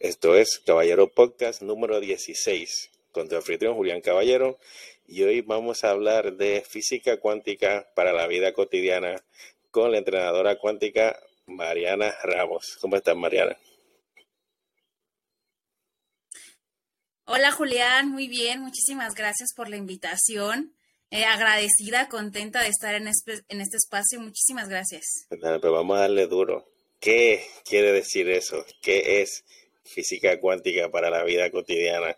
Esto es Caballero Podcast número 16 con tu anfitrión Julián Caballero y hoy vamos a hablar de física cuántica para la vida cotidiana con la entrenadora cuántica Mariana Ramos. ¿Cómo estás, Mariana? Hola, Julián. Muy bien. Muchísimas gracias por la invitación. Eh, agradecida, contenta de estar en este, en este espacio. Muchísimas gracias. Pero vamos a darle duro. ¿Qué quiere decir eso? ¿Qué es física cuántica para la vida cotidiana?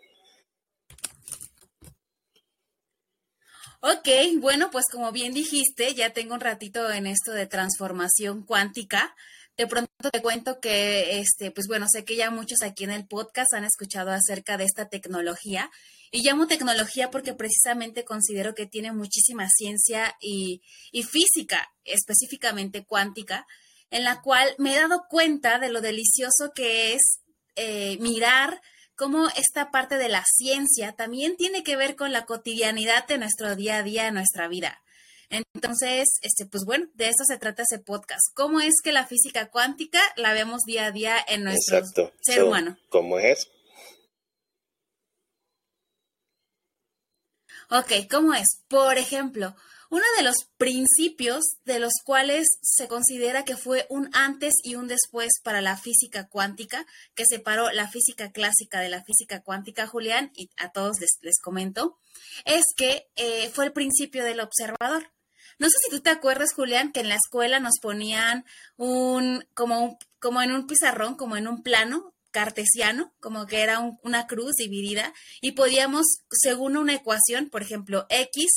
Ok, bueno, pues como bien dijiste, ya tengo un ratito en esto de transformación cuántica. De pronto te cuento que, este, pues bueno, sé que ya muchos aquí en el podcast han escuchado acerca de esta tecnología y llamo tecnología porque precisamente considero que tiene muchísima ciencia y, física, específicamente cuántica, en la cual me he dado cuenta de lo delicioso que es eh, mirar cómo esta parte de la ciencia también tiene que ver con la cotidianidad de nuestro día a día, de nuestra vida. Entonces, este, pues bueno, de eso se trata ese podcast. ¿Cómo es que la física cuántica la vemos día a día en nuestro ser humano? ¿Cómo es? Ok, ¿cómo es? Por ejemplo, uno de los principios de los cuales se considera que fue un antes y un después para la física cuántica, que separó la física clásica de la física cuántica, Julián, y a todos les, comento, es que eh, fue el principio del observador. No sé si tú te acuerdas, Julián, que en la escuela nos ponían un, como, un, como en un pizarrón, como en un plano, cartesiano, como que era una cruz dividida, y podíamos, según una ecuación, por ejemplo, x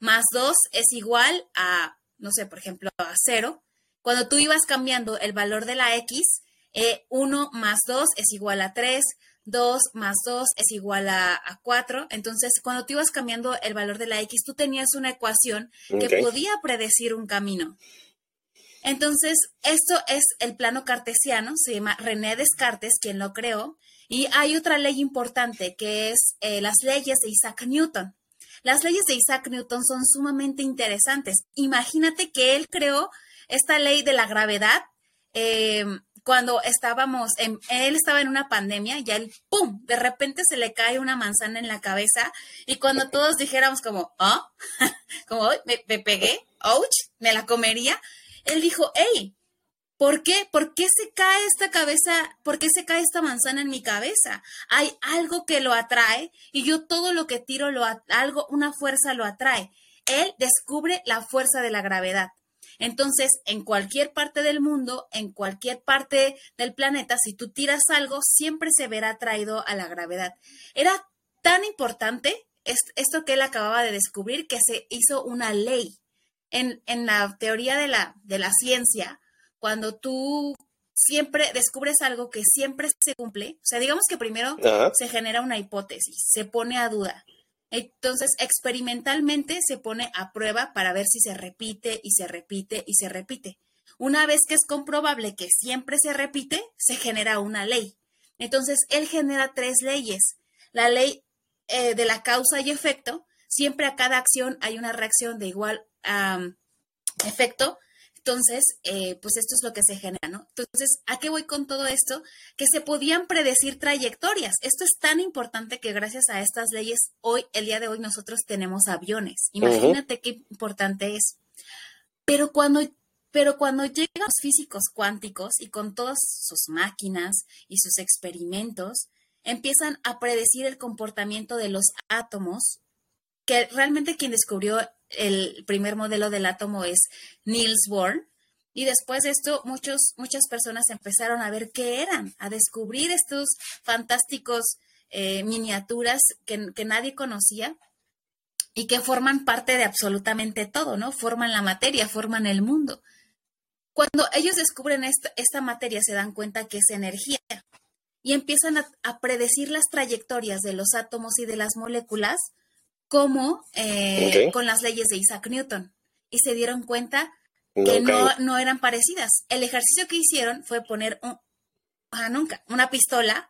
más 2 es igual a, no sé, por ejemplo, a 0. Cuando tú ibas cambiando el valor de la x, 1 eh, más 2 es igual a 3, 2 más 2 es igual a, 4. Entonces, cuando tú ibas cambiando el valor de la x, tú tenías una ecuación que podía predecir un camino. Entonces, esto es el plano cartesiano, se llama René Descartes quien lo creó, y hay otra ley importante que es eh, las leyes de Isaac Newton. Las leyes de Isaac Newton son sumamente interesantes. Imagínate que él creó esta ley de la gravedad eh, cuando estábamos, en, él estaba en una pandemia, y él, ¡pum!, de repente se le cae una manzana en la cabeza y cuando todos dijéramos como, ¿ah? como, me, me pegué, ouch, me la comería, él dijo, hey, ¿por qué? ¿Por qué se cae esta cabeza? ¿Por qué se cae esta manzana en mi cabeza? Hay algo que lo atrae y yo todo lo que tiro, lo algo, una fuerza lo atrae. Él descubre la fuerza de la gravedad. Entonces, en cualquier parte del mundo, en cualquier parte del planeta, si tú tiras algo, siempre se verá atraído a la gravedad. Era tan importante esto que él acababa de descubrir que se hizo una ley en, la teoría de la, de la ciencia, cuando tú siempre descubres algo que siempre se cumple, o sea, digamos que primero se genera una hipótesis, se pone a duda. Entonces, experimentalmente se pone a prueba para ver si se repite y se repite y se repite. Una vez que es comprobable que siempre se repite, se genera una ley. Entonces, él genera tres leyes. La ley eh, de la causa y efecto, siempre a cada acción hay una reacción de igual efecto. Entonces, eh, pues esto es lo que se genera, ¿no? Entonces, ¿a qué voy con todo esto? Que se podían predecir trayectorias. Esto es tan importante que gracias a estas leyes, hoy, el día de hoy, nosotros tenemos aviones. Imagínate qué importante es. Pero cuando, pero cuando llegan los físicos cuánticos y con todas sus máquinas y sus experimentos, empiezan a predecir el comportamiento de los átomos, que realmente quien descubrió el primer modelo del átomo es Niels Bohr. Y después de esto, muchos, muchas personas empezaron a ver qué eran, a descubrir estos fantásticos eh, miniaturas que, nadie conocía y que forman parte de absolutamente todo, ¿no? Forman la materia, forman el mundo. Cuando ellos descubren esta, esta materia, se dan cuenta que es energía y empiezan a predecir las trayectorias de los átomos y de las moléculas como eh, con las leyes de Isaac Newton y se dieron cuenta que no, eran parecidas. El ejercicio que hicieron fue poner un, nunca, una pistola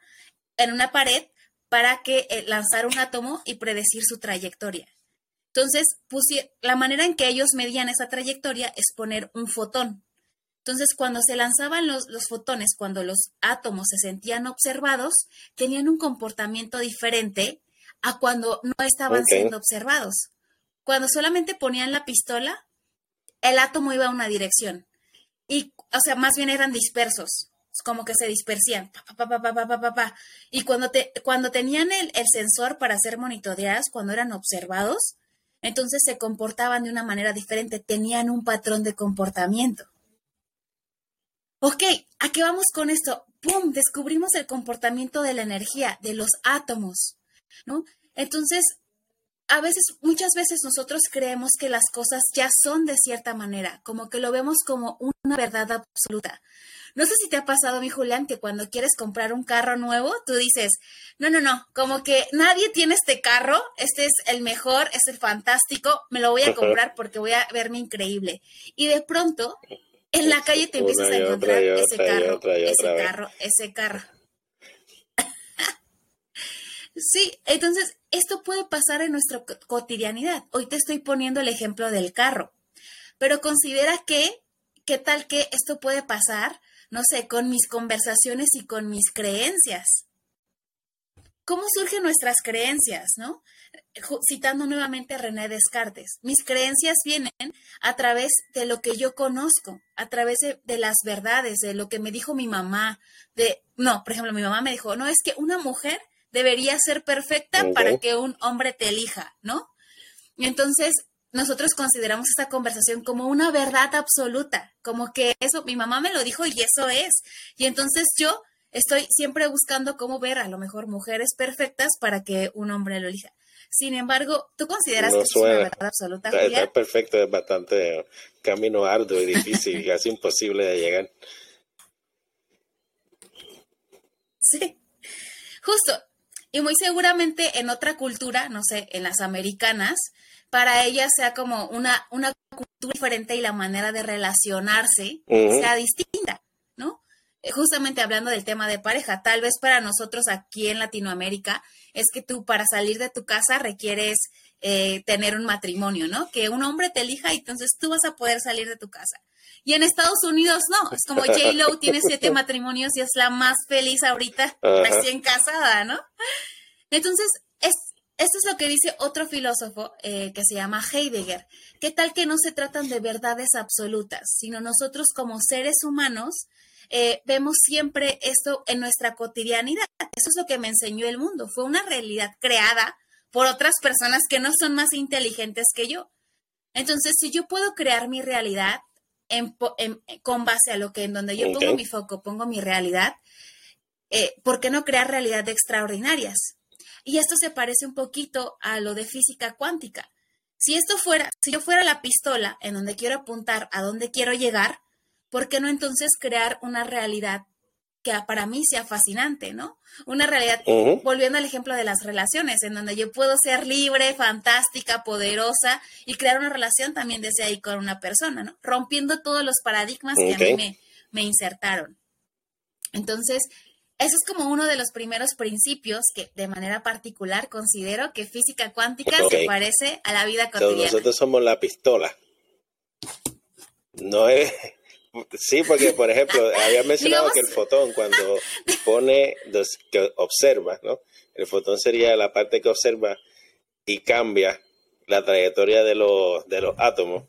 en una pared para que eh, lanzar un átomo y predecir su trayectoria. Entonces, la manera en que ellos medían esa trayectoria es poner un fotón. Entonces, cuando se lanzaban los, los, fotones, cuando los átomos se sentían observados, tenían un comportamiento diferente a cuando no estaban siendo observados. Cuando solamente ponían la pistola, el átomo iba a una dirección. Y, o sea, más bien eran dispersos, como que se dispersían. y cuando, te, cuando tenían el, el sensor para ser monitoreadas, cuando eran observados, entonces se comportaban de una manera diferente, tenían un patrón de comportamiento. Ok, ¿a qué vamos con esto? ¡Pum! Descubrimos el comportamiento de la energía, de los átomos, ¿no? Entonces, a veces, muchas veces nosotros creemos que las cosas ya son de cierta manera, como que lo vemos como una verdad absoluta. No sé si te ha pasado, mi Julián, que cuando quieres comprar un carro nuevo, tú dices, no, no, no, como que nadie tiene este carro, este es el mejor, es el fantástico, me lo voy a comprar porque voy a verme increíble. Y de pronto, en la calle te empiezas a encontrar ese carro, ese carro, ese carro. Sí, entonces esto puede pasar en nuestra cotidianidad. Hoy te estoy poniendo el ejemplo del carro, pero considera que, ¿qué tal que esto puede pasar no sé, con mis conversaciones y con mis creencias. ¿Cómo surgen nuestras creencias, no? Citando nuevamente a René Descartes, mis creencias vienen a través de lo que yo conozco, a través de, las verdades, de lo que me dijo mi mamá, de, no, por ejemplo, mi mamá me dijo, no, es que una mujer debería ser perfecta para que un hombre te elija, ¿no? Y entonces nosotros consideramos esta conversación como una verdad absoluta, como que eso, mi mamá me lo dijo y eso es. Y entonces yo estoy siempre buscando cómo ver a lo mejor mujeres perfectas para que un hombre lo elija. Sin embargo, ¿tú consideras que es una verdad absoluta? Está, perfecto, es bastante camino arduo y difícil, casi imposible de llegar. Sí, justo. Y muy seguramente en otra cultura, no sé, en las americanas, para ella sea como una, una cultura diferente y la manera de relacionarse sea distinta, ¿no? Eh, justamente hablando del tema de pareja, tal vez para nosotros aquí en Latinoamérica es que tú para salir de tu casa requieres eh, tener un matrimonio, ¿no? Que un hombre te elija y entonces tú vas a poder salir de tu casa. Y en Estados Unidos no, es como J. Lo tiene siete matrimonios y es la más feliz ahorita, recién casada, ¿no? Entonces, es, esto es lo que dice otro filósofo eh, que se llama Heidegger. ¿Qué tal que no se tratan de verdades absolutas, sino nosotros como seres humanos eh, vemos siempre esto en nuestra cotidianidad? Eso es lo que me enseñó el mundo. Fue una realidad creada por otras personas que no son más inteligentes que yo. Entonces, si yo puedo crear mi realidad con base a lo que en donde yo pongo mi foco, pongo mi realidad, eh, ¿por qué no crear realidad extraordinarias? Y esto se parece un poquito a lo de física cuántica. Si esto fuera, si yo fuera la pistola en donde quiero apuntar a dónde quiero llegar, ¿por qué no entonces crear una realidad que para mí sea fascinante, ¿no? Una realidad, volviendo al ejemplo de las relaciones, en donde yo puedo ser libre, fantástica, poderosa y crear una relación también desde ahí con una persona, ¿no? Rompiendo todos los paradigmas que a mí me, me insertaron. Entonces, eso es como uno de los primeros principios que de manera particular considero que física cuántica se parece a la vida cotidiana. nosotros somos la pistola. No es... Sí, porque por ejemplo, había mencionado que el fotón cuando pone, que observa, ¿no? El fotón sería la parte que observa y cambia la trayectoria de los, de los átomos,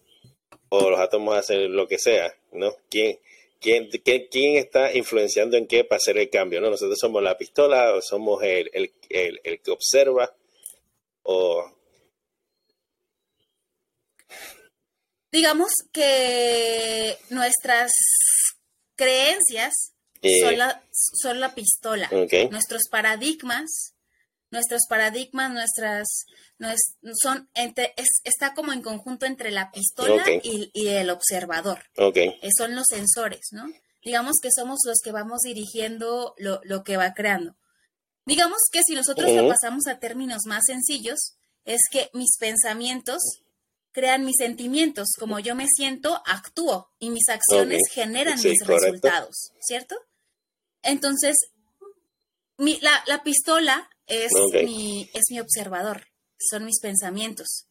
o los átomos hacen lo que sea, ¿no? ¿Quién, ¿Quién, quién, está influenciando en qué para hacer el cambio? ¿no? Nosotros somos la pistola o somos el, que observa o... Digamos que nuestras creencias son, la, son, la, pistola. Nuestros paradigmas, nuestros paradigmas, nuestras, son entre, está como en conjunto entre la pistola y, el observador. Okay. Eh, son los sensores, ¿no? Digamos que somos los que vamos dirigiendo lo, que va creando. Digamos que si nosotros lo pasamos a términos más sencillos, es que mis pensamientos crean mis sentimientos. Como yo me siento, actúo y mis acciones generan mis resultados, ¿cierto? Entonces, la, la, pistola es, mi, es mi observador son mis pensamientos.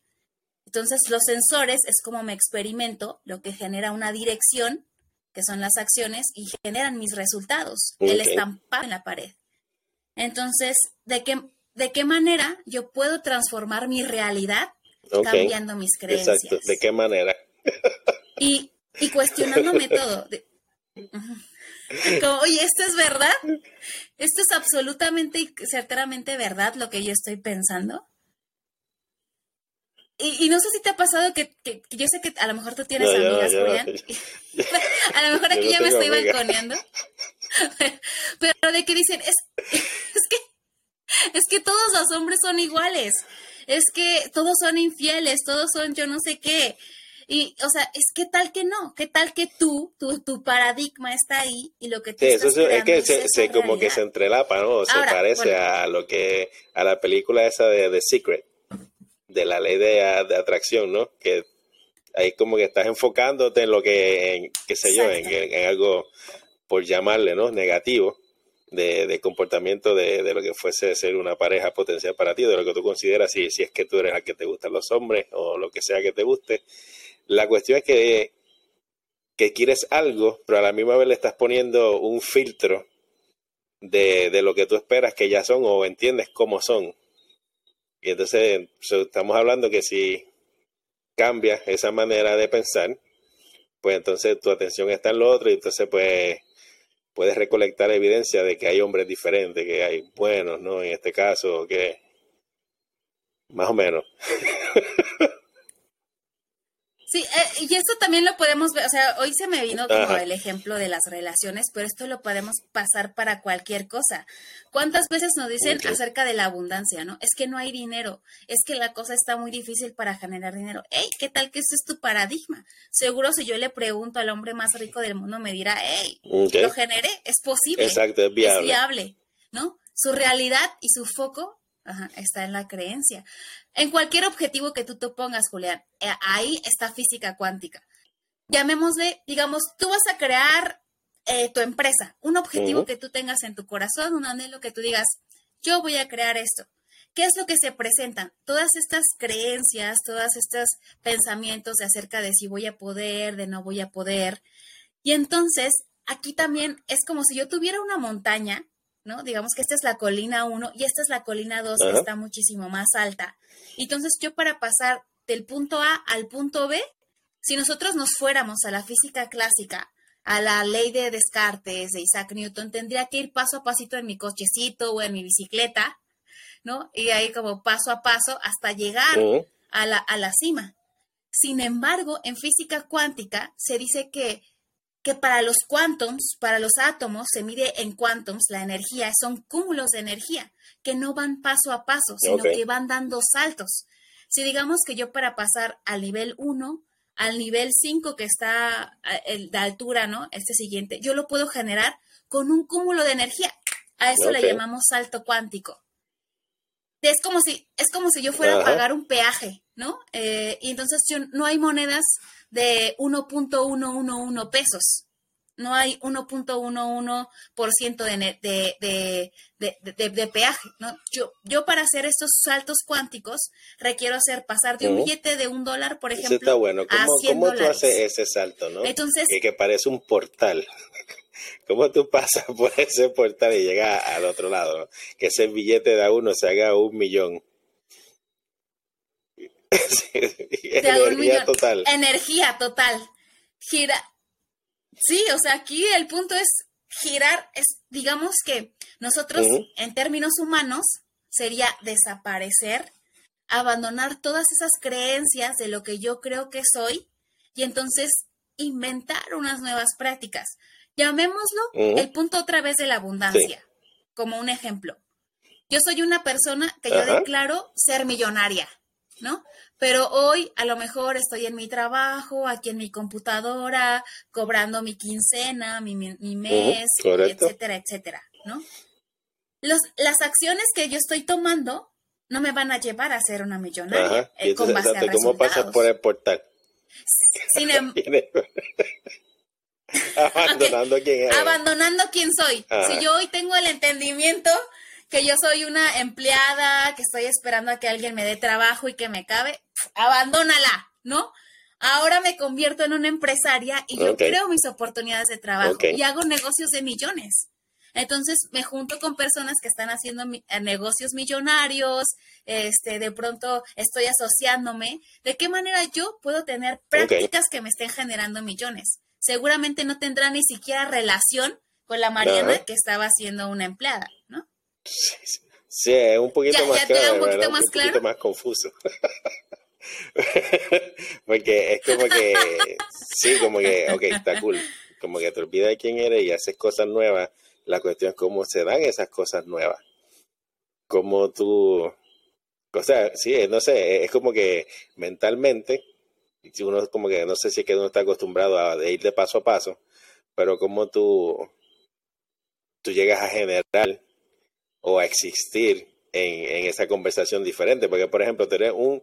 Entonces, los sensores es como me experimento, lo que genera una dirección que son las acciones, y generan mis resultados, el estampado en la pared. Entonces, ¿de qué, ¿de qué manera yo puedo transformar mi realidad cambiando mis creencias? Exacto, ¿de qué manera? y, y cuestionándome todo. Como, oye, ¿esto es verdad? ¿Esto es absolutamente y certeramente verdad lo que yo estoy pensando? Y, no sé si te ha pasado que, yo sé que a lo mejor tú tienes amigas, Julián. a lo mejor aquí ya me estoy balconeando. pero de que dicen, es, es que es que todos los hombres son iguales. Es que todos son infieles, todos son yo no sé qué. Y, o sea, es que tal que no, qué tal que tú, tu, tu paradigma está ahí y lo que tú sí, estás eso es que se, como que se entrelapa, ¿no? Se parece a lo que, a la película esa de The Secret, de la ley de, atracción, ¿no? Que ahí como que estás enfocándote en lo que, en, qué sé yo, en, en, algo, por llamarle, ¿no? Negativo. De, de, comportamiento de, de, lo que fuese ser una pareja potencial para ti, de lo que tú consideras, si, si es que tú eres a que te gustan los hombres o lo que sea que te guste, la cuestión es que, que quieres algo, pero a la misma vez le estás poniendo un filtro de, de lo que tú esperas que ya son o entiendes cómo son. Y entonces estamos hablando que si cambias esa manera de pensar, pues entonces tu atención está en lo otro y entonces pues puedes recolectar evidencia de que hay hombres diferentes, que hay buenos, ¿no? En este caso, que más o menos. Sí, eh, y esto también lo podemos ver, o sea, hoy se me vino como el ejemplo de las relaciones, pero esto lo podemos pasar para cualquier cosa. ¿Cuántas veces nos dicen acerca de la abundancia, no? Es que no hay dinero, es que la cosa está muy difícil para generar dinero. Hey, ¿qué tal que ese es tu paradigma? Seguro si yo le pregunto al hombre más rico del mundo me dirá, hey, lo generé, es posible. Exacto, es viable. Es viable, ¿no? Su realidad y su foco está en la creencia. En cualquier objetivo que tú te pongas, Julián, eh, ahí está física cuántica. Llamémosle, digamos, tú vas a crear eh, tu empresa, un objetivo que tú tengas en tu corazón, un anhelo que tú digas, yo voy a crear esto. ¿Qué es lo que se presentan? Todas estas creencias, todos estos pensamientos de acerca de si voy a poder, de no voy a poder. Y entonces, aquí también es como si yo tuviera una montaña ¿no? Digamos que esta es la colina 1 y esta es la colina 2 que está muchísimo más alta. Entonces yo para pasar del punto A al punto B, si nosotros nos fuéramos a la física clásica, a la ley de Descartes de Isaac Newton, tendría que ir paso a pasito en mi cochecito o en mi bicicleta, ¿no? Y ahí como paso a paso hasta llegar a, la, a la cima. Sin embargo, en física cuántica se dice que que para los quantums, para los átomos, se mide en quantums la energía, son cúmulos de energía que no van paso a paso, sino que van dando saltos. Si digamos que yo para pasar al nivel 1, al nivel 5 que está de altura, ¿no? Este siguiente, yo lo puedo generar con un cúmulo de energía. A eso le llamamos salto cuántico. Es como si, es como si yo fuera a pagar un peaje, ¿no? Eh, y entonces yo, no hay monedas de 1.111 pesos. No hay 1.11% de, de, de, de, peaje. ¿no? Yo, yo para hacer estos saltos cuánticos requiero hacer pasar de un billete de un dólar, por ejemplo, está bueno. ¿Cómo, tú haces ese salto? ¿no? Entonces, que, que parece un portal. ¿Cómo tú pasas por ese portal y llegas al otro lado? Que ese billete de uno se haga un millón. energía total. Energía total. Gira. Sí, o sea, aquí el punto es girar, es, digamos que nosotros, en términos humanos, sería desaparecer, abandonar todas esas creencias de lo que yo creo que soy y entonces inventar unas nuevas prácticas. Llamémoslo el punto otra vez de la abundancia, como un ejemplo. Yo soy una persona que yo declaro ser millonaria, ¿no? Pero hoy a lo mejor estoy en mi trabajo, aquí en mi computadora, cobrando mi quincena, mi, mes, etcétera, etcétera, ¿no? Los, las acciones que yo estoy tomando no me van a llevar a ser una millonaria eh, con base a ¿Cómo pasas por el portal? Sin em- Abandonando quién Abandonando quién soy. Si yo hoy tengo el entendimiento que yo soy una empleada, que estoy esperando a que alguien me dé trabajo y que me cabe, abandónala, ¿no? Ahora me convierto en una empresaria y yo creo mis oportunidades de trabajo y hago negocios de millones. Entonces me junto con personas que están haciendo eh, negocios millonarios, este, de pronto estoy asociándome. ¿De qué manera yo puedo tener prácticas que me estén generando millones? Seguramente no tendrá ni siquiera relación con la Mariana que estaba siendo una empleada, ¿no? Sí, es un poquito más claro, un poquito, más, un poquito más confuso. Porque es como que, sí, como que, ok, está cool. Como que te olvidas de quién eres y haces cosas nuevas la cuestión es cómo se dan esas cosas nuevas. Cómo tú, o sea, sí, no sé, es como que mentalmente, uno como que no sé si es que uno está acostumbrado a ir de paso a paso, pero cómo tú, tú llegas a generar o a existir en, esa conversación diferente. Porque, por ejemplo, tener un,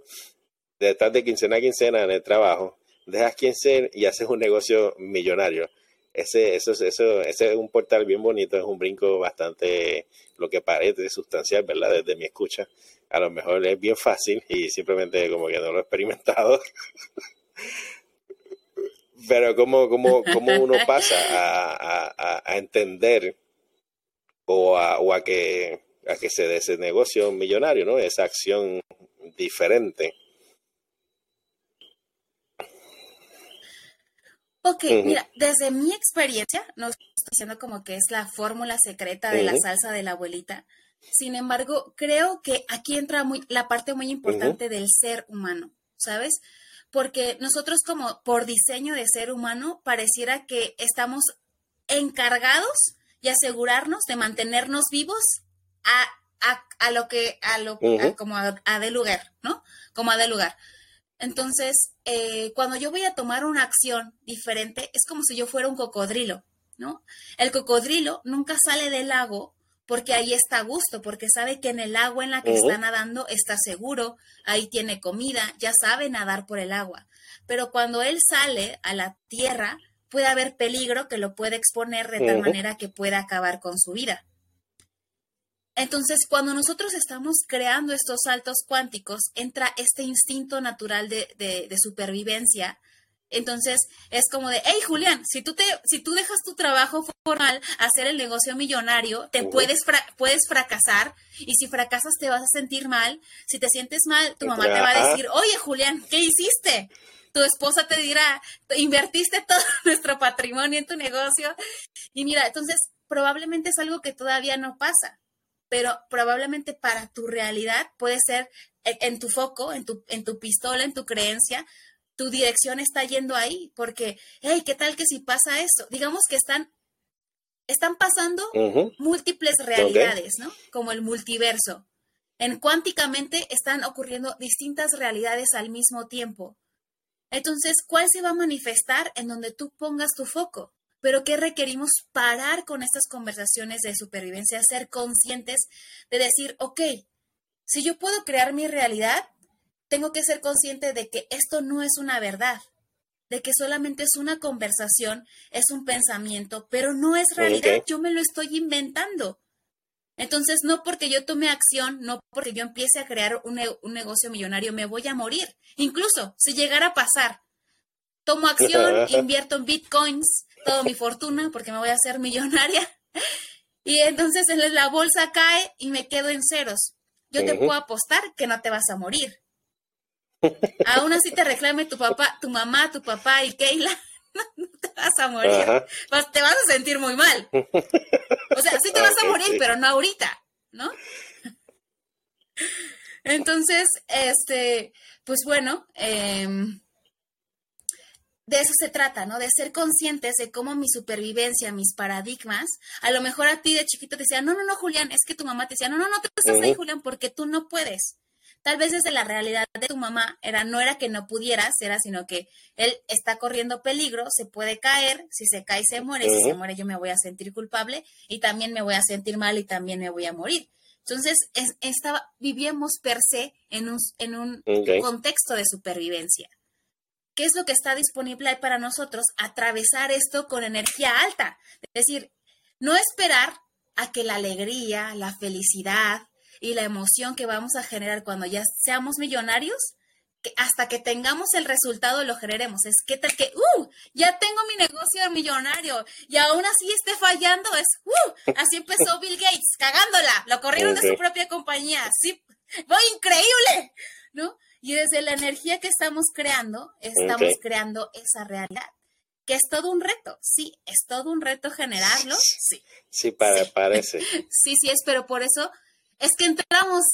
de estar de quincena a quincena en el trabajo, dejas quincena y haces un negocio millonario ese, eso, eso, ese es un portal bien bonito, es un brinco bastante, lo que parece sustancial, ¿verdad? Desde mi escucha. A lo mejor es bien fácil y simplemente como que no lo he experimentado. Pero ¿cómo, cómo, cómo uno pasa a, a, entender o a, o a, que, a que se dé ese negocio millonario, ¿no? Esa acción diferente Ok, mira, desde mi experiencia, no estoy diciendo como que es la fórmula secreta de la salsa de la abuelita. Sin embargo, creo que aquí entra muy, la parte muy importante del ser humano, ¿sabes? Porque nosotros como por diseño de ser humano pareciera que estamos encargados y asegurarnos de mantenernos vivos a, a, lo que, a lo, como a, a de lugar, ¿no? Como a de lugar. Entonces, eh, cuando yo voy a tomar una acción diferente, es como si yo fuera un cocodrilo, ¿no? El cocodrilo nunca sale del lago porque ahí está a gusto, porque sabe que en el agua en la que está nadando está seguro, ahí tiene comida, ya sabe nadar por el agua. Pero cuando él sale a la tierra, puede haber peligro que lo puede exponer de tal manera que pueda acabar con su vida. Entonces, cuando nosotros estamos creando estos saltos cuánticos, entra este instinto natural de, supervivencia. Entonces, es como de, hey, Julián, si tú, te, si tú dejas tu trabajo formal hacer el negocio millonario, te puedes, puedes fracasar y si fracasas te vas a sentir mal. Si te sientes mal, tu mamá te va a decir, oye, Julián, ¿qué hiciste? tu esposa te dirá, invertiste todo nuestro patrimonio en tu negocio. Y mira, entonces probablemente es algo que todavía no pasa pero probablemente para tu realidad puede ser en tu foco, en tu, en tu pistola, en tu creencia, tu dirección está yendo ahí, porque, hey, ¿qué tal que si pasa eso? Digamos que están, están pasando múltiples realidades, ¿no? Como el multiverso. En cuánticamente están ocurriendo distintas realidades al mismo tiempo. Entonces, ¿cuál se va a manifestar en donde tú pongas tu foco? pero que requerimos parar con estas conversaciones de supervivencia, ser conscientes de decir, ok, si yo puedo crear mi realidad, tengo que ser consciente de que esto no es una verdad, de que solamente es una conversación, es un pensamiento, pero no es realidad, yo me lo estoy inventando. Entonces, no porque yo tome acción, no porque yo empiece a crear un, un negocio millonario, me voy a morir. Incluso si llegara a pasar, tomo acción, invierto en bitcoins, toda mi fortuna porque me voy a hacer millonaria. Y entonces la bolsa cae y me quedo en ceros. Yo te puedo apostar que no te vas a morir. Aún así te reclame tu papá, tu mamá, tu papá y Keila, no, te vas a morir. te vas a sentir muy mal. O sea, sí te vas a morir, pero no ahorita, ¿no? Entonces, este, pues bueno, eh, de eso se trata, ¿no? De ser conscientes de cómo mi supervivencia, mis paradigmas, a lo mejor a ti de chiquito te decía, no, no, no, Julián, es que tu mamá te decía, no, no, no, tú estás ahí, Julián, porque tú no puedes. Tal vez desde la realidad de tu mamá era, no era que no pudieras, era sino que él está corriendo peligro, se puede caer, si se cae se muere, si se muere yo me voy a sentir culpable y también me voy a sentir mal y también me voy a morir. Entonces, estaba, vivíamos per se en un, en un contexto de supervivencia. ¿Qué es lo que está disponible para nosotros? Atravesar esto con energía alta. Es decir, no esperar a que la alegría, la felicidad y la emoción que vamos a generar cuando ya seamos millonarios hasta que tengamos el resultado lo generemos. Es que tal que, uh, ya tengo mi negocio millonario y aún así esté fallando, es, uh, así empezó Bill Gates, cagándola, lo corrieron de su propia compañía, sí, voy increíble, ¿no? Y desde la energía que estamos creando, estamos creando esa realidad, que es todo un reto, sí, es todo un reto generarlo, sí. Sí, parece. sí, sí es, pero por eso es que entramos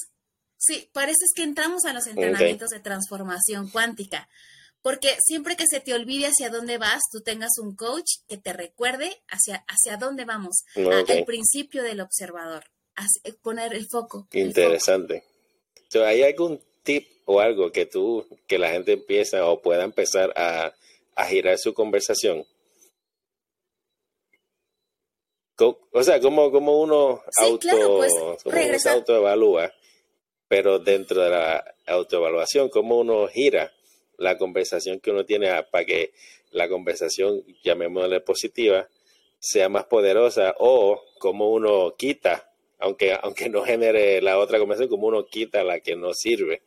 Sí, parece que entramos a los entrenamientos de transformación cuántica, porque siempre que se te olvide hacia dónde vas, tú tengas un coach que te recuerde hacia, hacia dónde vamos, al principio del observador, poner el foco. Interesante. ¿Hay algún tip o algo que tú, que la gente empieza o pueda empezar a, girar su conversación? O sea, como, como uno auto, pues, se autoevalúa pero dentro de la autoevaluación, cómo uno gira la conversación que uno tiene para que la conversación, llamémosle positiva, sea más poderosa o cómo uno quita, aunque, aunque no genere la otra conversación, cómo uno quita la que no sirve.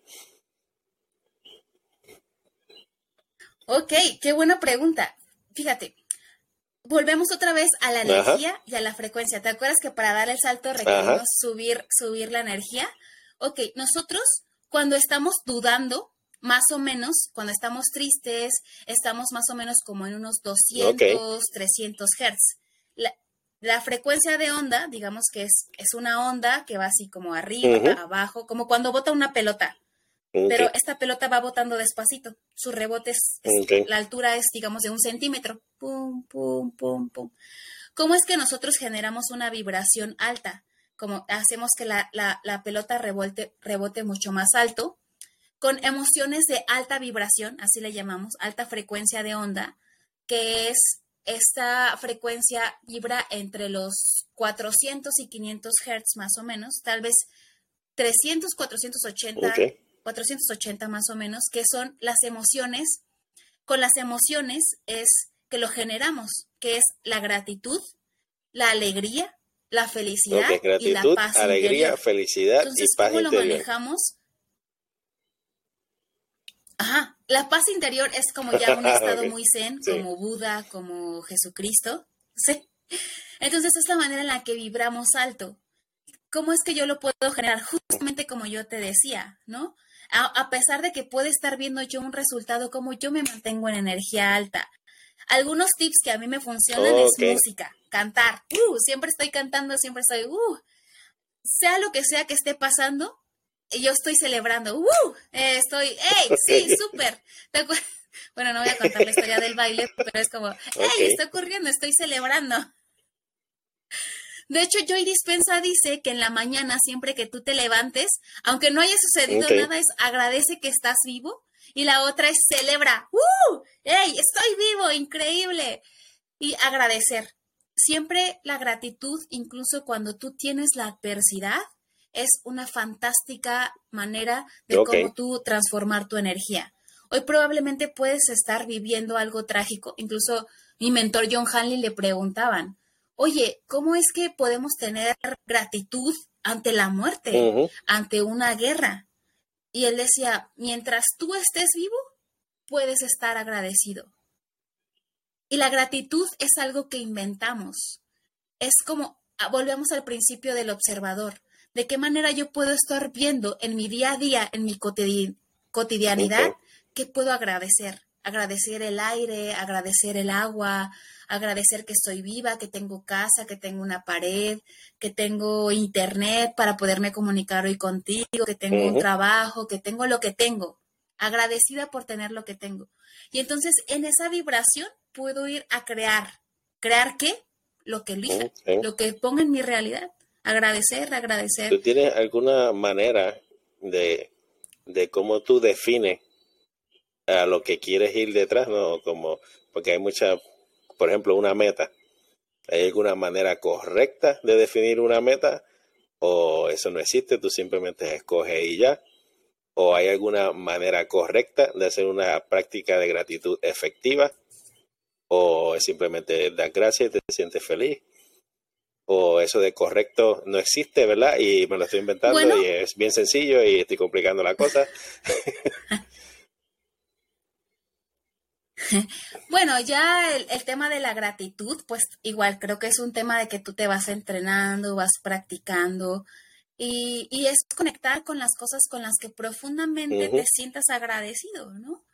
Ok, qué buena pregunta. Fíjate, volvemos otra vez a la energía y a la frecuencia. ¿Te acuerdas que para dar el salto requerimos subir, subir la energía? ok, nosotros cuando estamos dudando, más o menos, cuando estamos tristes, estamos más o menos como en unos 200, 300 hertz. La, frecuencia de onda, digamos que es, es una onda que va así como arriba, abajo, como cuando bota una pelota. Pero esta pelota va botando despacito. Su rebote es, la altura es, digamos, de un centímetro. Pum, pum, pum, pum. ¿Cómo es que nosotros generamos una vibración alta? como hacemos que la, pelota rebote, rebote mucho más alto, con emociones de alta vibración, así le llamamos, alta frecuencia de onda, que es esta frecuencia vibra entre los 400 y 500 hertz más o menos, tal vez 300, 480, 480 más o menos, que son las emociones. Con las emociones es que lo generamos, que es la gratitud, la alegría, la felicidad y la paz alegría, felicidad y paz ¿cómo lo manejamos? Ajá, la paz interior es como ya un estado muy zen, como Buda, como Jesucristo, ¿sí? Entonces es la manera en la que vibramos alto. ¿Cómo es que yo lo puedo generar? Justamente como yo te decía, ¿no? A, pesar de que puede estar viendo yo un resultado, como yo me mantengo en energía alta. Algunos tips que a mí me funcionan es música cantar. Uh, siempre estoy cantando, siempre estoy, uh, sea lo que sea que esté pasando, yo estoy celebrando. Uh, estoy, hey, sí, súper. Bueno, no voy a contar la historia del baile, pero es como, hey, está ocurriendo, estoy celebrando. De hecho, Joy Dispensa dice que en la mañana, siempre que tú te levantes, aunque no haya sucedido nada, es agradece que estás vivo. Y la otra es celebra. ¡Uh! ¡Ey! Estoy vivo, increíble. Y agradecer siempre la gratitud, incluso cuando tú tienes la adversidad, es una fantástica manera de cómo tú transformar tu energía. Hoy probablemente puedes estar viviendo algo trágico. Incluso mi mentor John Hanley le preguntaban, oye, ¿cómo es que podemos tener gratitud ante la muerte, ante una guerra? Y él decía, mientras tú estés vivo, puedes estar agradecido. Y la gratitud es algo que inventamos. Es como, ah, volvemos al principio del observador. ¿De qué manera yo puedo estar viendo en mi día a día, en mi cotidianidad, qué puedo agradecer? Agradecer el aire, agradecer el agua, agradecer que estoy viva, que tengo casa, que tengo una pared, que tengo internet para poderme comunicar hoy contigo, que tengo un trabajo, que tengo lo que tengo. Agradecida por tener lo que tengo. Y entonces en esa vibración puedo ir a crear. ¿Crear qué? Lo que elija, lo que ponga en mi realidad. Agradecer, agradecer. ¿Tú tienes alguna manera de, de cómo tú defines a lo que quieres ir detrás? ¿no? Como, porque hay mucha, por ejemplo, una meta. ¿Hay alguna manera correcta de definir una meta? ¿O eso no existe? Tú simplemente escoges y ya. ¿O hay alguna manera correcta de hacer una práctica de gratitud efectiva? o es simplemente dar gracias y te sientes feliz o eso de correcto no existe, ¿verdad? Y me lo estoy inventando y es bien sencillo y estoy complicando la cosa. Bueno, ya el, tema de la gratitud, pues igual creo que es un tema de que tú te vas entrenando, vas practicando y, y es conectar con las cosas con las que profundamente te sientas agradecido, ¿no?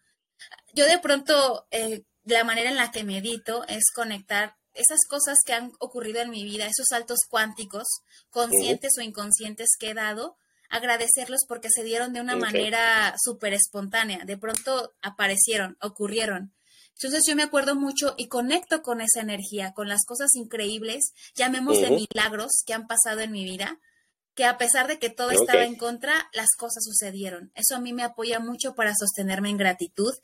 Yo de pronto, eh, la manera en la que medito es conectar esas cosas que han ocurrido en mi vida, esos saltos cuánticos, conscientes o inconscientes que he dado, agradecerlos porque se dieron de una manera súper espontánea. De pronto aparecieron, ocurrieron. Entonces yo me acuerdo mucho y conecto con esa energía, con las cosas increíbles, llamemos de milagros que han pasado en mi vida, que a pesar de que todo estaba en contra, las cosas sucedieron. Eso a mí me apoya mucho para sostenerme en gratitud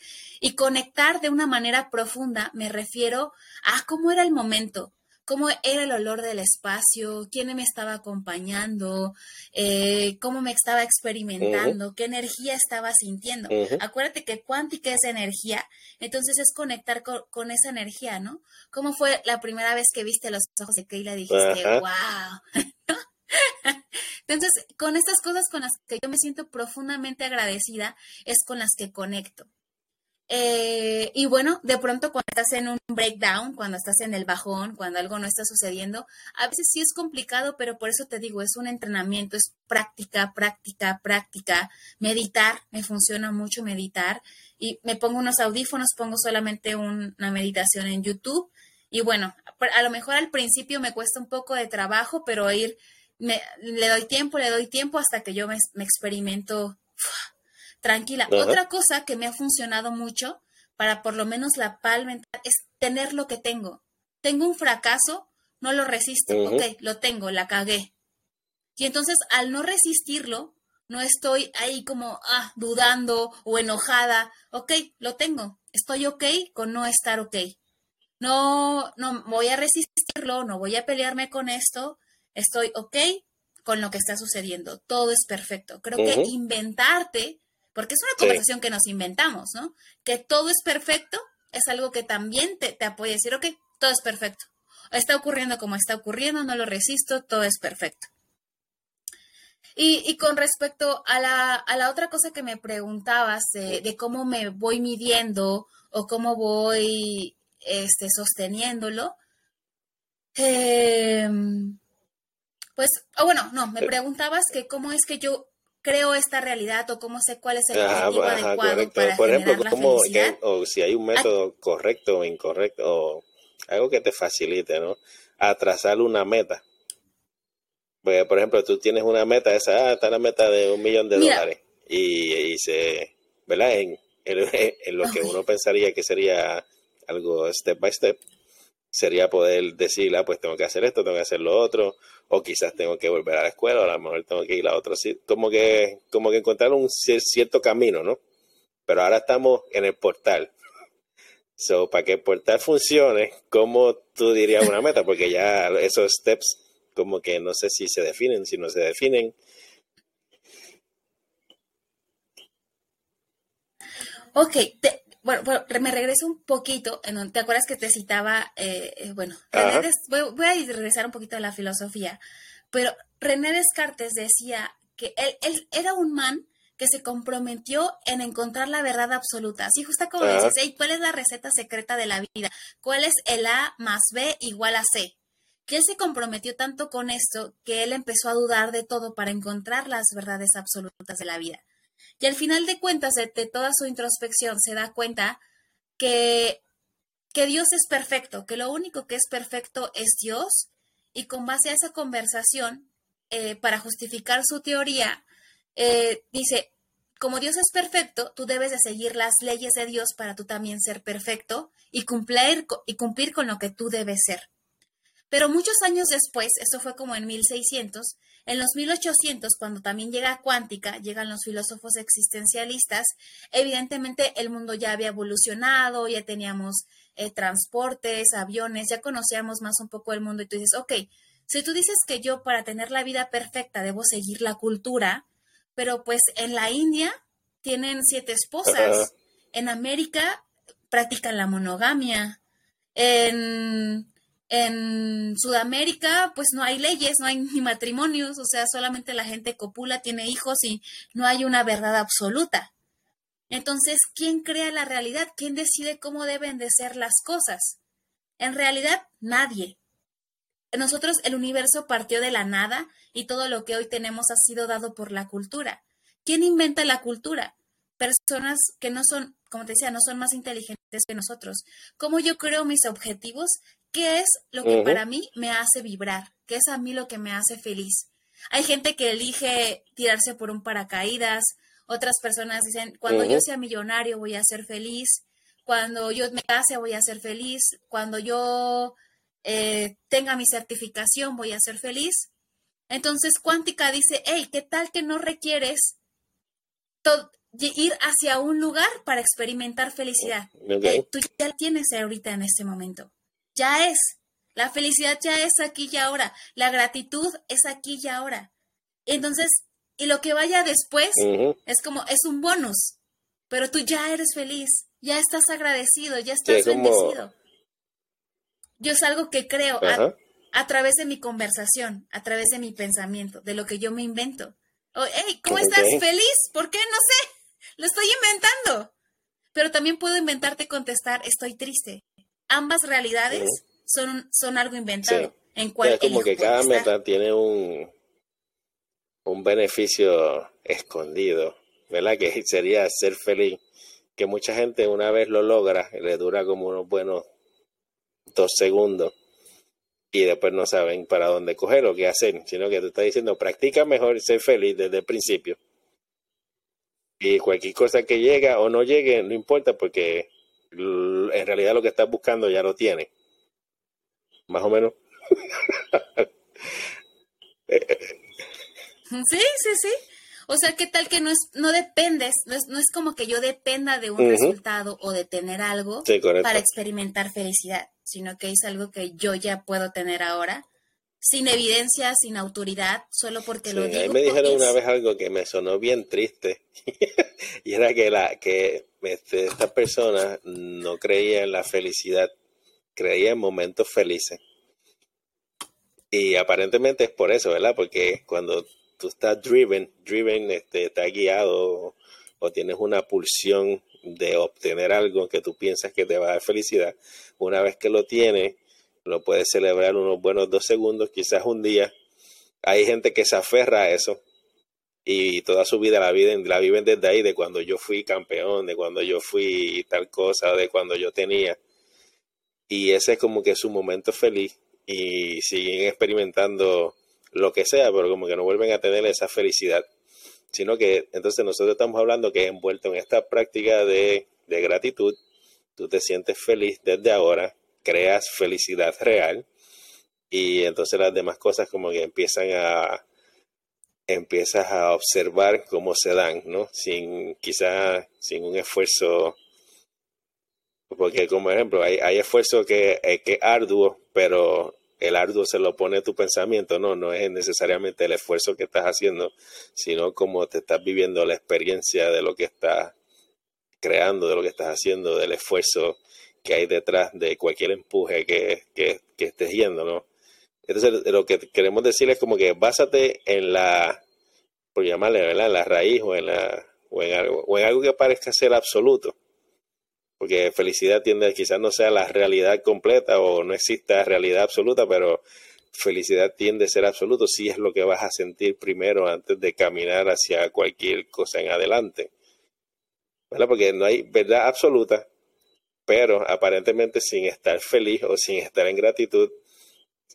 y conectar de una manera profunda, me refiero a cómo era el momento, cómo era el olor del espacio, quién me estaba acompañando, eh, cómo me estaba experimentando, qué energía estaba sintiendo. Acuérdate que cuántica es energía, entonces es conectar con, esa energía, ¿no? ¿Cómo fue la primera vez que viste los ojos de Keila y dijiste, wow? Entonces, con estas cosas con las que yo me siento profundamente agradecida, es con las que conecto. Eh, y bueno, de pronto cuando estás en un breakdown, cuando estás en el bajón, cuando algo no está sucediendo, a veces sí es complicado, pero por eso te digo, es un entrenamiento, es práctica, práctica, práctica. Meditar, me funciona mucho meditar. Y me pongo unos audífonos, pongo solamente una meditación en YouTube. Y bueno, a lo mejor al principio me cuesta un poco de trabajo, pero ir, le doy tiempo, le doy tiempo hasta que yo me, me experimento tranquila. Otra cosa que me ha funcionado mucho para por lo menos la paz mental es tener lo que tengo. Tengo un fracaso, no lo resisto, ok, lo tengo, la cagué. Y entonces al no resistirlo, no estoy ahí como ah, dudando o enojada, ok, lo tengo, estoy ok con no estar ok. No, no voy a resistirlo, no voy a pelearme con esto, estoy ok con lo que está sucediendo, todo es perfecto. Creo que inventarte porque es una conversación que nos inventamos, ¿no? Que todo es perfecto es algo que también te, apoya a decir, ok, todo es perfecto. Está ocurriendo como está ocurriendo, no lo resisto, todo es perfecto. Y, con respecto a la, otra cosa que me preguntabas de, cómo me voy midiendo o cómo voy este, sosteniéndolo, em, pues, oh, bueno, no, me preguntabas que cómo es que yo creo esta realidad o cómo sé cuál es el objetivo adecuado para Por ejemplo, cómo, o si hay un método correcto o incorrecto o algo que te facilite, ¿no? A trazar una meta. Pues, por ejemplo, tú tienes una meta, esa ah, está la meta de un millón de dólares y, se, ¿verdad? En, en, lo que uno pensaría que sería algo step by step, sería poder decir, ah, pues tengo que hacer esto, tengo que hacer lo otro, o quizás tengo que volver a la escuela, o a lo mejor tengo que ir a otro sitio, como que, como que encontrar un cierto camino, ¿no? Pero ahora estamos en el portal. So, para que el portal funcione, ¿cómo tú dirías una meta? Porque ya esos steps, como que no sé si se definen, si no se definen. Ok, te, bueno, me regreso un poquito, en ¿te acuerdas que te citaba? Eh, eh, bueno, voy, a regresar un poquito a la filosofía, pero René Descartes decía que él, era un man que se comprometió en encontrar la verdad absoluta. Así justo como dices, ¿cuál es la receta secreta de la vida? ¿Cuál es el A más B igual a C? Que él se comprometió tanto con esto que él empezó a dudar de todo para encontrar las verdades absolutas de la vida. Y al final de cuentas, de, toda su introspección, se da cuenta que, que Dios es perfecto, que lo único que es perfecto es Dios, y con base a esa conversación, eh, para justificar su teoría, eh, dice, como Dios es perfecto, tú debes de seguir las leyes de Dios para tú también ser perfecto y cumplir, y cumplir con lo que tú debes ser. Pero muchos años después, esto fue como en 1600, en los 1800, cuando también llega cuántica, llegan los filósofos existencialistas, evidentemente el mundo ya había evolucionado, ya teníamos eh, transportes, aviones, ya conocíamos más un poco el mundo y tú dices, ok, si tú dices que yo para tener la vida perfecta debo seguir la cultura, pero pues en la India tienen siete esposas, en América practican la monogamia, en en Sudamérica, pues no hay leyes, no hay ni matrimonios, o sea, solamente la gente copula, tiene hijos y no hay una verdad absoluta. Entonces, ¿quién crea la realidad? ¿Quién decide cómo deben de ser las cosas? En realidad, nadie. Nosotros, el universo partió de la nada y todo lo que hoy tenemos ha sido dado por la cultura. ¿Quién inventa la cultura? Personas que no son, como te decía, no son más inteligentes que nosotros. ¿Cómo yo creo mis objetivos? ¿Qué es lo que para mí me hace vibrar? ¿Qué es a mí lo que me hace feliz? Hay gente que elige tirarse por un paracaídas, otras personas dicen, cuando yo sea millonario voy a ser feliz, cuando yo me case voy a ser feliz, cuando yo eh, tenga mi certificación voy a ser feliz. Entonces Cuántica dice, hey, ¿qué tal que no requieres ir hacia un lugar para experimentar felicidad? tú ya la tienes ahorita en este momento. Ya es. La felicidad ya es aquí y ahora. La gratitud es aquí y ahora. Entonces, y lo que vaya después es como, es un bonus. Pero tú ya eres feliz, ya estás agradecido, ya estás bendecido. Yo es algo que creo a, través de mi conversación, a través de mi pensamiento, de lo que yo me invento. Oh, hey, ¿cómo estás? ¿Feliz? ¿Por qué? No sé. Lo estoy inventando. Pero también puedo inventarte contestar, estoy triste. Ambas realidades son, son algo inventado. En cual es como que cada meta tiene un, un beneficio escondido, ¿verdad? Que sería ser feliz. Que mucha gente una vez lo logra, le dura como unos buenos dos segundos y después no saben para dónde coger o qué hacer, sino que tú estás diciendo, practica mejor ser feliz desde el principio. Y cualquier cosa que llega o no llegue, no importa porque en realidad lo que estás buscando ya lo tiene. Más o menos. sí, sí, sí. O sea, ¿qué tal que no es, no dependes, no es, no es como que yo dependa de un resultado o de tener algo para experimentar felicidad, sino que es algo que yo ya puedo tener ahora, sin evidencia, sin autoridad, solo porque lo digo. A mí me dijeron una vez algo que me sonó bien triste, y era que, la, que este, esta persona no creía en la felicidad, creía en momentos felices. Y aparentemente es por eso, ¿verdad? Porque cuando tú estás driven, driven, este, estás guiado o, tienes una pulsión de obtener algo que tú piensas que te va a dar felicidad, una vez que lo tienes, lo puedes celebrar unos buenos dos segundos, quizás un día. Hay gente que se aferra a eso y toda su vida la viven, la viven desde ahí, de cuando yo fui campeón, de cuando yo fui tal cosa, de cuando yo tenía. Y ese es como que su momento feliz y siguen experimentando lo que sea, pero como que no vuelven a tener esa felicidad. Sino que entonces nosotros estamos hablando que envuelto en esta práctica de, de gratitud, tú te sientes feliz desde ahora, creas felicidad real y entonces las demás cosas como que empiezan a empiezas a observar cómo se dan, ¿no? Sin quizás sin un esfuerzo porque como ejemplo hay, hay esfuerzo que, eh, que arduo, pero el arduo se lo pone tu pensamiento, no, no es necesariamente el esfuerzo que estás haciendo, sino cómo te estás viviendo la experiencia de lo que estás creando, de lo que estás haciendo, del esfuerzo que hay detrás de cualquier empuje que, que, estés yendo, ¿no? Entonces, lo que queremos decir es como que básate en la, por llamarle, ¿verdad? En la raíz o en, la, o en, algo, o en algo que parezca ser absoluto porque felicidad tiende quizás no sea la realidad completa o no exista realidad absoluta, pero felicidad tiende a ser absoluto si es lo que vas a sentir primero antes de caminar hacia cualquier cosa en adelante. ¿Verdad? Porque no hay verdad absoluta, pero aparentemente sin estar feliz o sin estar en gratitud,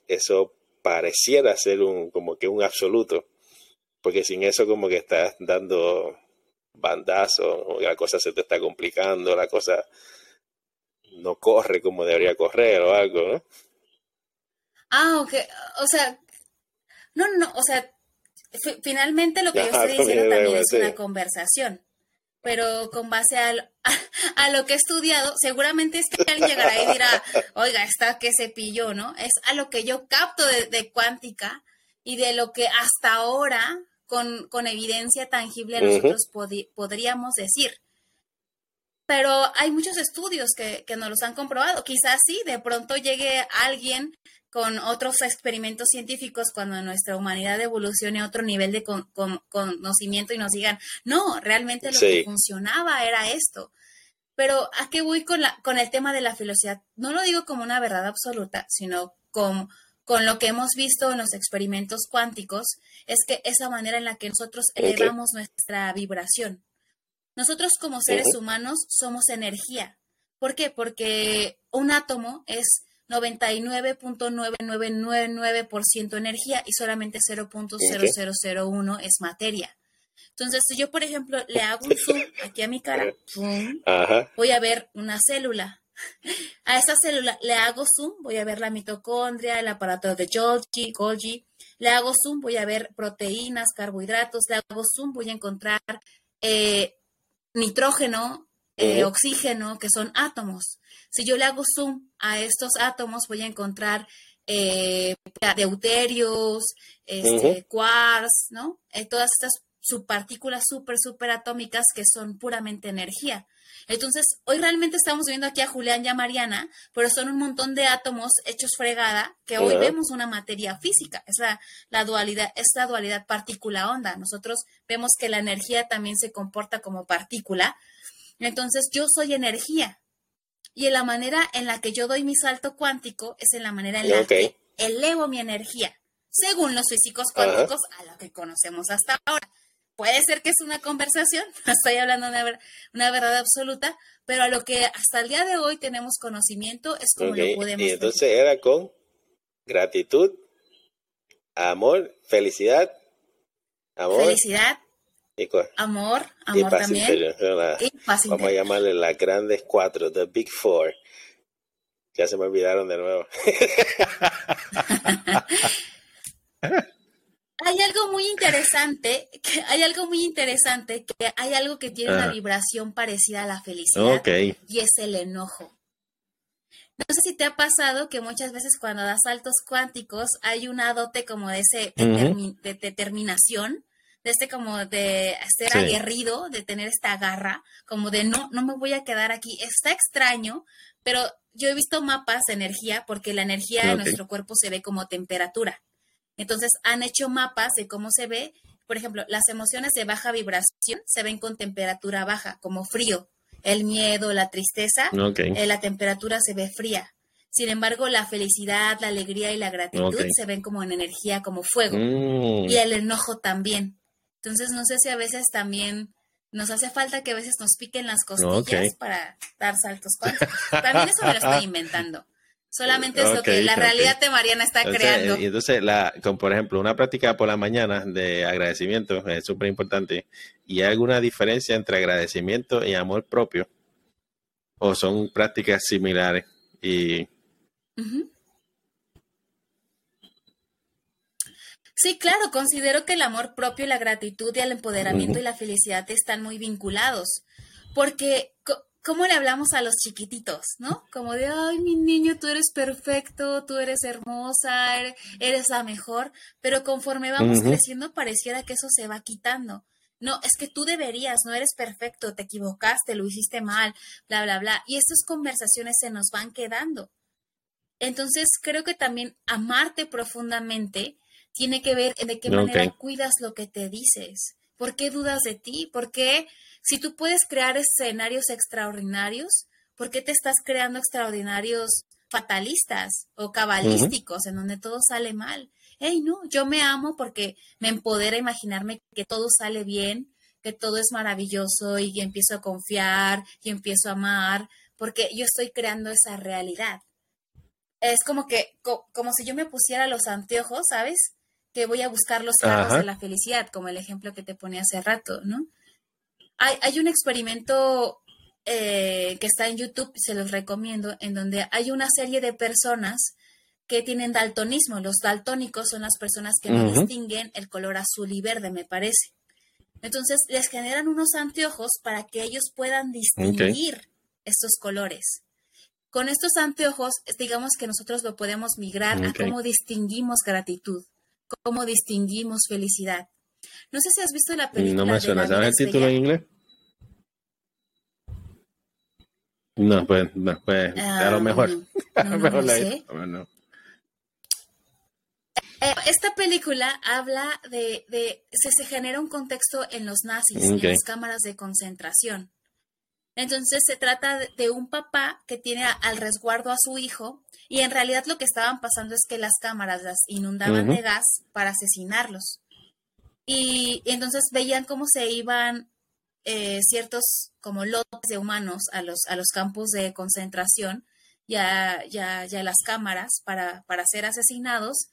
eso pareciera ser un como que un absoluto, porque sin eso como que estás dando bandazo, la cosa se te está complicando, la cosa no corre como debería correr o algo, ¿no? Ah, ok. O sea, no, no, o sea, finalmente lo que yo estoy diciendo también es una conversación, pero con base a, a, lo que he estudiado, seguramente es que alguien llegará y dirá, oiga, está que se pilló, ¿no? Es a lo que yo capto de, de cuántica y de lo que hasta ahora con, evidencia tangible nosotros podríamos decir. Pero hay muchos estudios que, que nos los han comprobado. Quizás sí, de pronto llegue alguien con otros experimentos científicos cuando nuestra humanidad evolucione a otro nivel de conocimiento y nos digan, no, realmente lo que funcionaba era esto. Pero ¿a qué voy con, la, con el tema de la felicidad? No lo digo como una verdad absoluta, sino como con lo que hemos visto en los experimentos cuánticos, es que esa manera en la que nosotros elevamos nuestra vibración. Nosotros como seres humanos somos energía. ¿Por qué? Porque un átomo es 99.9999% energía y solamente 0.0001 es materia. Entonces, si yo, por ejemplo, le hago un zoom aquí a mi cara, voy a ver una célula. A esa célula le hago zoom, voy a ver la mitocondria, el aparato de Golgi, Golgi. Le hago zoom, voy a ver proteínas, carbohidratos. Le hago zoom, voy a encontrar eh, nitrógeno, eh, oxígeno, que son átomos. Si yo le hago zoom a estos átomos, voy a encontrar eh, deuterios, este, quarks, ¿no? Eh, todas estas subpartículas súper, súper atómicas que son puramente energía. Entonces, hoy realmente estamos viendo aquí a Julián y a Mariana, pero son un montón de átomos hechos fregada que hoy vemos una materia física. Es la, la dualidad, es la dualidad partícula-onda. Nosotros vemos que la energía también se comporta como partícula. Entonces, yo soy energía. Y en la manera en la que yo doy mi salto cuántico es en la manera en la que elevo mi energía, según los físicos cuánticos, a lo que conocemos hasta ahora. Puede ser que es una conversación, no estoy hablando de una, una, verdad absoluta, pero a lo que hasta el día de hoy tenemos conocimiento es como lo podemos. Y entonces era con gratitud, amor, felicidad, amor. Felicidad, amor, amor también. Vamos a llamarle las grandes cuatro, the big four. Ya se me olvidaron de nuevo. hay algo muy interesante, que hay algo muy interesante, que hay algo que tiene una vibración parecida a la felicidad y es el enojo. No sé si te ha pasado que muchas veces cuando das saltos cuánticos hay una dote como de ese de determinación de este como de ser aguerrido, de tener esta garra, como de no, no me voy a quedar aquí. Está extraño, pero yo he visto mapas de energía porque la energía de nuestro cuerpo se ve como temperatura. Entonces han hecho mapas de cómo se ve, por ejemplo, las emociones de baja vibración se ven con temperatura baja, como frío. El miedo, la tristeza, eh, la temperatura se ve fría. Sin embargo, la felicidad, la alegría y la gratitud se ven como en energía, como fuego. Mm. Y el enojo también. Entonces, no sé si a veces también nos hace falta que a veces nos piquen las costillas para dar saltos cuánticos. También eso me lo estoy inventando. Solamente es lo que la realidad de Mariana está creando. Y entonces, la, con, por ejemplo, una práctica por la mañana de agradecimiento es súper importante. ¿Y hay alguna diferencia entre agradecimiento y amor propio? ¿O son prácticas similares? Y Sí, claro, considero que el amor propio, la gratitud y el empoderamiento y la felicidad están muy vinculados, porque ¿cómo le hablamos a los chiquititos, no? Como de, ay, mi niño, tú eres perfecto, tú eres hermosa, eres, la mejor, pero conforme vamos creciendo pareciera que eso se va quitando. No, es que tú deberías, no eres perfecto, te equivocaste, lo hiciste mal, bla, bla, bla. Y estas conversaciones se nos van quedando. Entonces, creo que también amarte profundamente tiene que ver de qué manera cuidas lo que te dices. ¿Por qué dudas de ti? ¿Por qué, si tú puedes crear escenarios extraordinarios, por qué te estás creando extraordinarios fatalistas o cabalísticos en donde todo sale mal? Hey, no, yo me amo porque me empodera imaginarme que todo sale bien, que todo es maravilloso y empiezo a confiar y empiezo a amar, porque yo estoy creando esa realidad. Es como que, como si yo me pusiera los anteojos, ¿sabes? que voy a buscar los carros de la felicidad, como el ejemplo que te ponía hace rato, ¿no? Hay, hay un experimento eh, que está en YouTube, se los recomiendo, en donde hay una serie de personas que tienen daltonismo. Los daltónicos son las personas que no distinguen el color azul y verde, me parece. Entonces les generan unos anteojos para que ellos puedan distinguir estos colores. Con estos anteojos, digamos que nosotros lo podemos migrar a cómo distinguimos gratitud cómo distinguimos felicidad. No sé si has visto la película. No me suena. ¿Sabes el título en inglés? No, pues, no, pues, a lo mejor. Mejor sé. Eh, esta película habla de, de se, se, genera un contexto en los nazis, en las cámaras de concentración. Entonces se trata de un papá que tiene al resguardo a su hijo y en realidad lo que estaban pasando es que las cámaras las inundaban de gas para asesinarlos. Y, entonces veían cómo se iban eh, ciertos como lotes de humanos a los, a los campos de concentración y a, ya las cámaras para, para ser asesinados.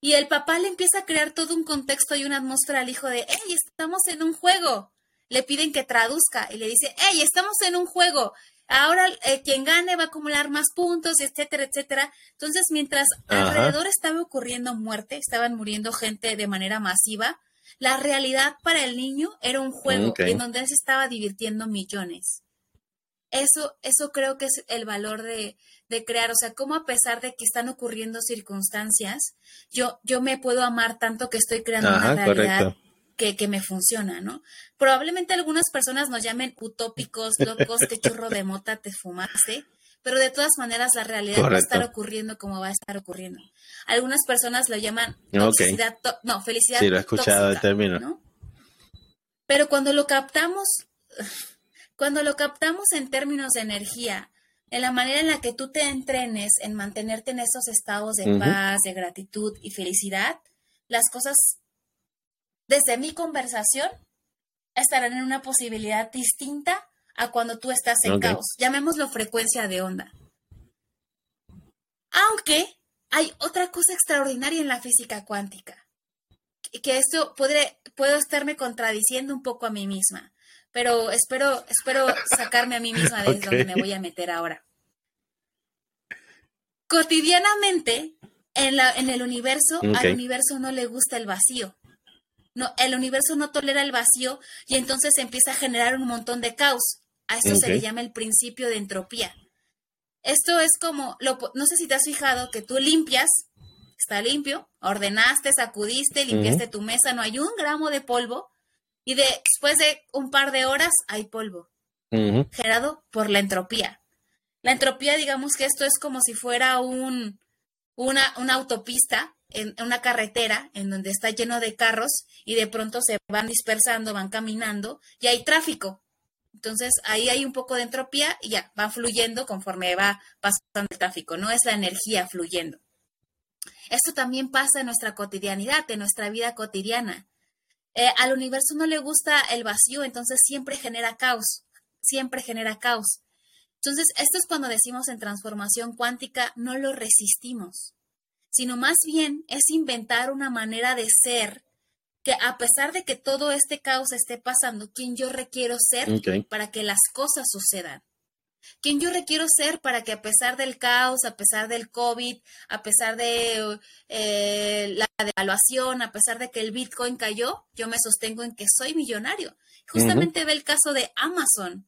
Y el papá le empieza a crear todo un contexto y una atmósfera al hijo de, hey, estamos en un juego. Le piden que traduzca y le dice, hey, estamos en un juego. Ahora eh, quien gane va a acumular más puntos, etcétera, etcétera. Entonces, mientras alrededor estaba ocurriendo muerte, estaban muriendo gente de manera masiva, la realidad para el niño era un juego en donde él se estaba divirtiendo millones. Eso, eso creo que es el valor de, de, crear, o sea, cómo a pesar de que están ocurriendo circunstancias, yo, yo me puedo amar tanto que estoy creando una realidad que, que, me funciona, ¿no? Probablemente algunas personas nos llamen utópicos, locos, qué churro de mota te fumaste, pero de todas maneras la realidad va a estar ocurriendo como va a estar ocurriendo. Algunas personas lo llaman felicidad, no, felicidad. Sí, lo he escuchado el término. ¿no? Pero cuando lo captamos, cuando lo captamos en términos de energía, en la manera en la que tú te entrenes en mantenerte en esos estados de paz, de gratitud y felicidad, las cosas, desde mi conversación, estarán en una posibilidad distinta a cuando tú estás en caos. Llamémoslo frecuencia de onda. Aunque hay otra cosa extraordinaria en la física cuántica, que esto puede, puedo estarme contradiciendo un poco a mí misma, pero espero, espero sacarme a mí misma de donde me voy a meter ahora. Cotidianamente, en, la, en el universo, al universo no le gusta el vacío. No, el universo no tolera el vacío y entonces empieza a generar un montón de caos. A esto se le llama el principio de entropía. Esto es como, lo, no sé si te has fijado que tú limpias, está limpio, ordenaste, sacudiste, limpiaste tu mesa, no hay un gramo de polvo y después de un par de horas hay polvo, generado por la entropía. La entropía, digamos que esto es como si fuera un, una, una autopista en una carretera en donde está lleno de carros y de pronto se van dispersando, van caminando y hay tráfico. Entonces ahí hay un poco de entropía y ya, va fluyendo conforme va pasando el tráfico, no es la energía fluyendo. Esto también pasa en nuestra cotidianidad, en nuestra vida cotidiana. Eh, al universo no le gusta el vacío, entonces siempre genera caos, siempre genera caos. Entonces, esto es cuando decimos en transformación cuántica, no lo resistimos, sino más bien es inventar una manera de ser que a pesar de que todo este caos esté pasando, ¿quién yo requiero ser para que las cosas sucedan? ¿Quién yo requiero ser para que a pesar del caos, a pesar del COVID, a pesar de eh, la devaluación, a pesar de que el Bitcoin cayó, yo me sostengo en que soy millonario? Justamente ve el caso de Amazon.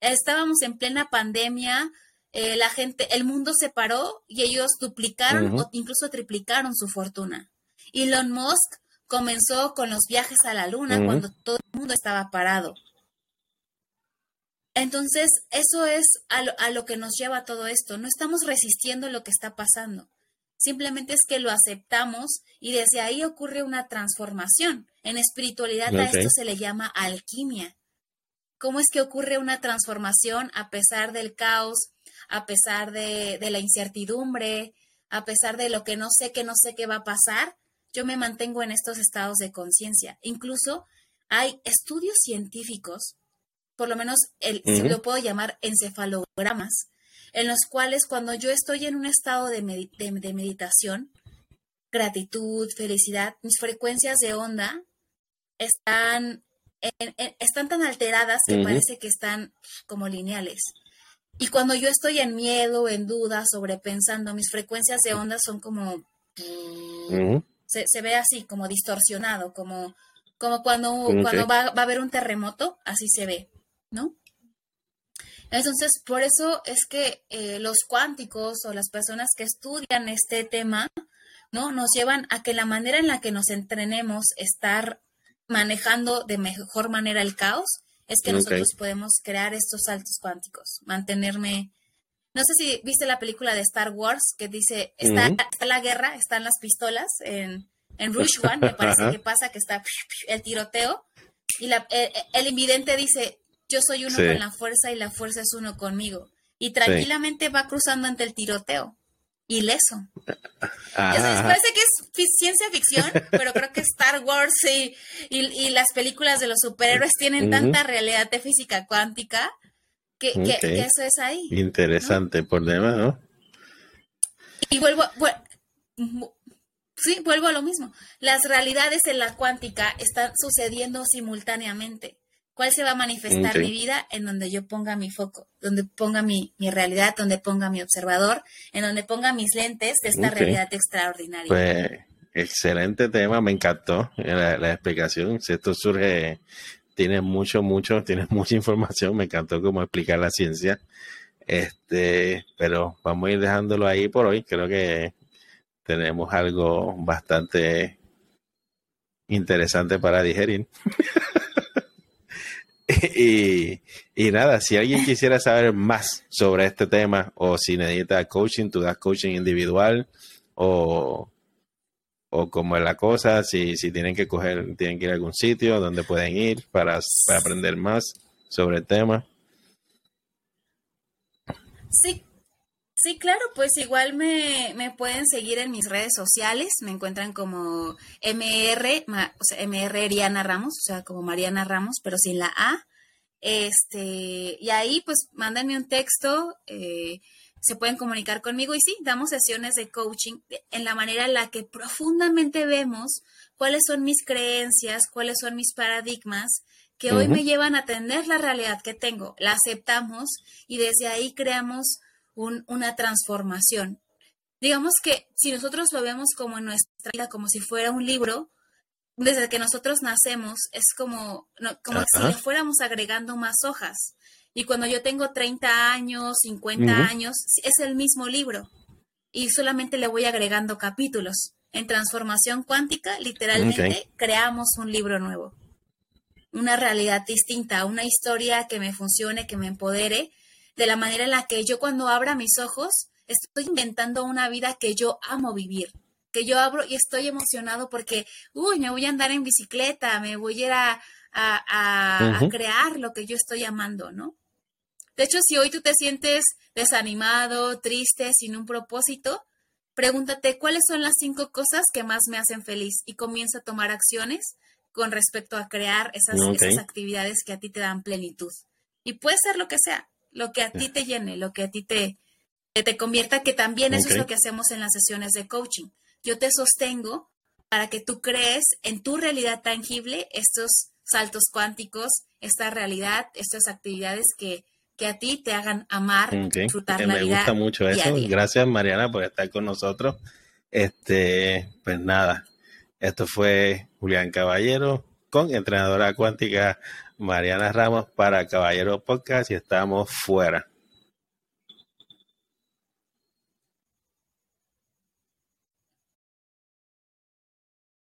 Estábamos en plena pandemia, eh, la gente, el mundo se paró y ellos duplicaron o incluso triplicaron su fortuna. Elon Musk comenzó con los viajes a la luna cuando todo el mundo estaba parado. Entonces, eso es a lo, que nos lleva todo esto. No estamos resistiendo lo que está pasando. Simplemente es que lo aceptamos y desde ahí ocurre una transformación. En espiritualidad a esto se le llama alquimia. ¿Cómo es que ocurre una transformación a pesar del caos, a pesar de, de la incertidumbre, a pesar de lo que no sé, que no sé qué va a pasar? Yo me mantengo en estos estados de conciencia. Incluso hay estudios científicos, por lo menos el, lo puedo llamar encefalogramas, en los cuales cuando yo estoy en un estado de, meditación, gratitud, felicidad, mis frecuencias de onda están, están tan alteradas que parece que están como lineales. Y cuando yo estoy en miedo, en duda, sobrepensando, mis frecuencias de onda son como se, ve así, como distorsionado, como, como cuando, cuando va, a haber un terremoto, así se ve, ¿no? Entonces, por eso es que eh, los cuánticos o las personas que estudian este tema, ¿no? Nos llevan a que la manera en la que nos entrenemos estar manejando de mejor manera el caos es que nosotros podemos crear estos saltos cuánticos, mantenerme... No sé si viste la película de Star Wars que dice, está, la guerra, están las pistolas en, en Rush One, me parece que pasa que está el tiroteo y la, eh, eh, el, invidente dice, yo soy uno con la fuerza y la fuerza es uno conmigo. Y tranquilamente va cruzando ante el tiroteo ileso. parece que es ciencia ficción, pero creo que Star Wars y, y, las películas de los superhéroes tienen tanta realidad de física cuántica que, eso es ahí. Interesante por demás, ¿no? Y vuelvo, sí, vuelvo a lo mismo. Las realidades en la cuántica están sucediendo simultáneamente. ¿Cuál se va a manifestar mi vida? En donde yo ponga mi foco, donde ponga mi, realidad, donde ponga mi observador, en donde ponga mis lentes de esta realidad extraordinaria. Pues excelente tema, me encantó la, explicación. Si esto surge, tiene mucho, mucho, tiene mucha información, me encantó cómo explicar la ciencia. Este, pero vamos a ir dejándolo ahí por hoy. Creo que tenemos algo bastante interesante para digerir. y, nada, si alguien quisiera saber más sobre este tema o si necesita coaching, tú das coaching individual o, o como es la cosa, si, si tienen que coger, tienen que ir a algún sitio donde pueden ir para, para aprender más sobre el tema. Sí, Sí, claro, pues igual me, me, pueden seguir en mis redes sociales, me encuentran como MR, o sea, MR Ramos, o sea, como Mariana Ramos, pero sin la A. Este, y ahí pues mándenme un texto, eh, se pueden comunicar conmigo y sí, damos sesiones de coaching en la manera en la que profundamente vemos cuáles son mis creencias, cuáles son mis paradigmas que hoy me llevan a tener la realidad que tengo, la aceptamos y desde ahí creamos una transformación. Digamos que si nosotros lo vemos como en nuestra vida, como si fuera un libro, desde que nosotros nacemos, es como, como si le fuéramos agregando más hojas. Y cuando yo tengo 30 años, 50 años, es el mismo libro. Y solamente le voy agregando capítulos. En transformación cuántica, literalmente, creamos un libro nuevo. Una realidad distinta, una historia que me funcione, que me empodere de la manera en la que yo cuando abra mis ojos estoy inventando una vida que yo amo vivir, que yo abro y estoy emocionado porque, uy, me voy a andar en bicicleta, me voy a ir a, a, crear lo que yo estoy amando, ¿no? De hecho, si hoy tú te sientes desanimado, triste, sin un propósito, pregúntate cuáles son las cinco cosas que más me hacen feliz y comienza a tomar acciones con respecto a crear esas, esas actividades que a ti te dan plenitud. Y puede ser lo que sea, lo que a ti te llene, lo que a ti te, te convierta, que también eso es lo que hacemos en las sesiones de coaching. Yo te sostengo para que tú crees en tu realidad tangible estos saltos cuánticos, esta realidad, estas actividades que, que a ti te hagan amar, disfrutar la Me gusta mucho eso. Gracias, Mariana, por estar con nosotros. Este, pues nada, esto fue Julián Caballero con entrenadora cuántica Mariana Ramos para Caballero Podcast y estamos fuera.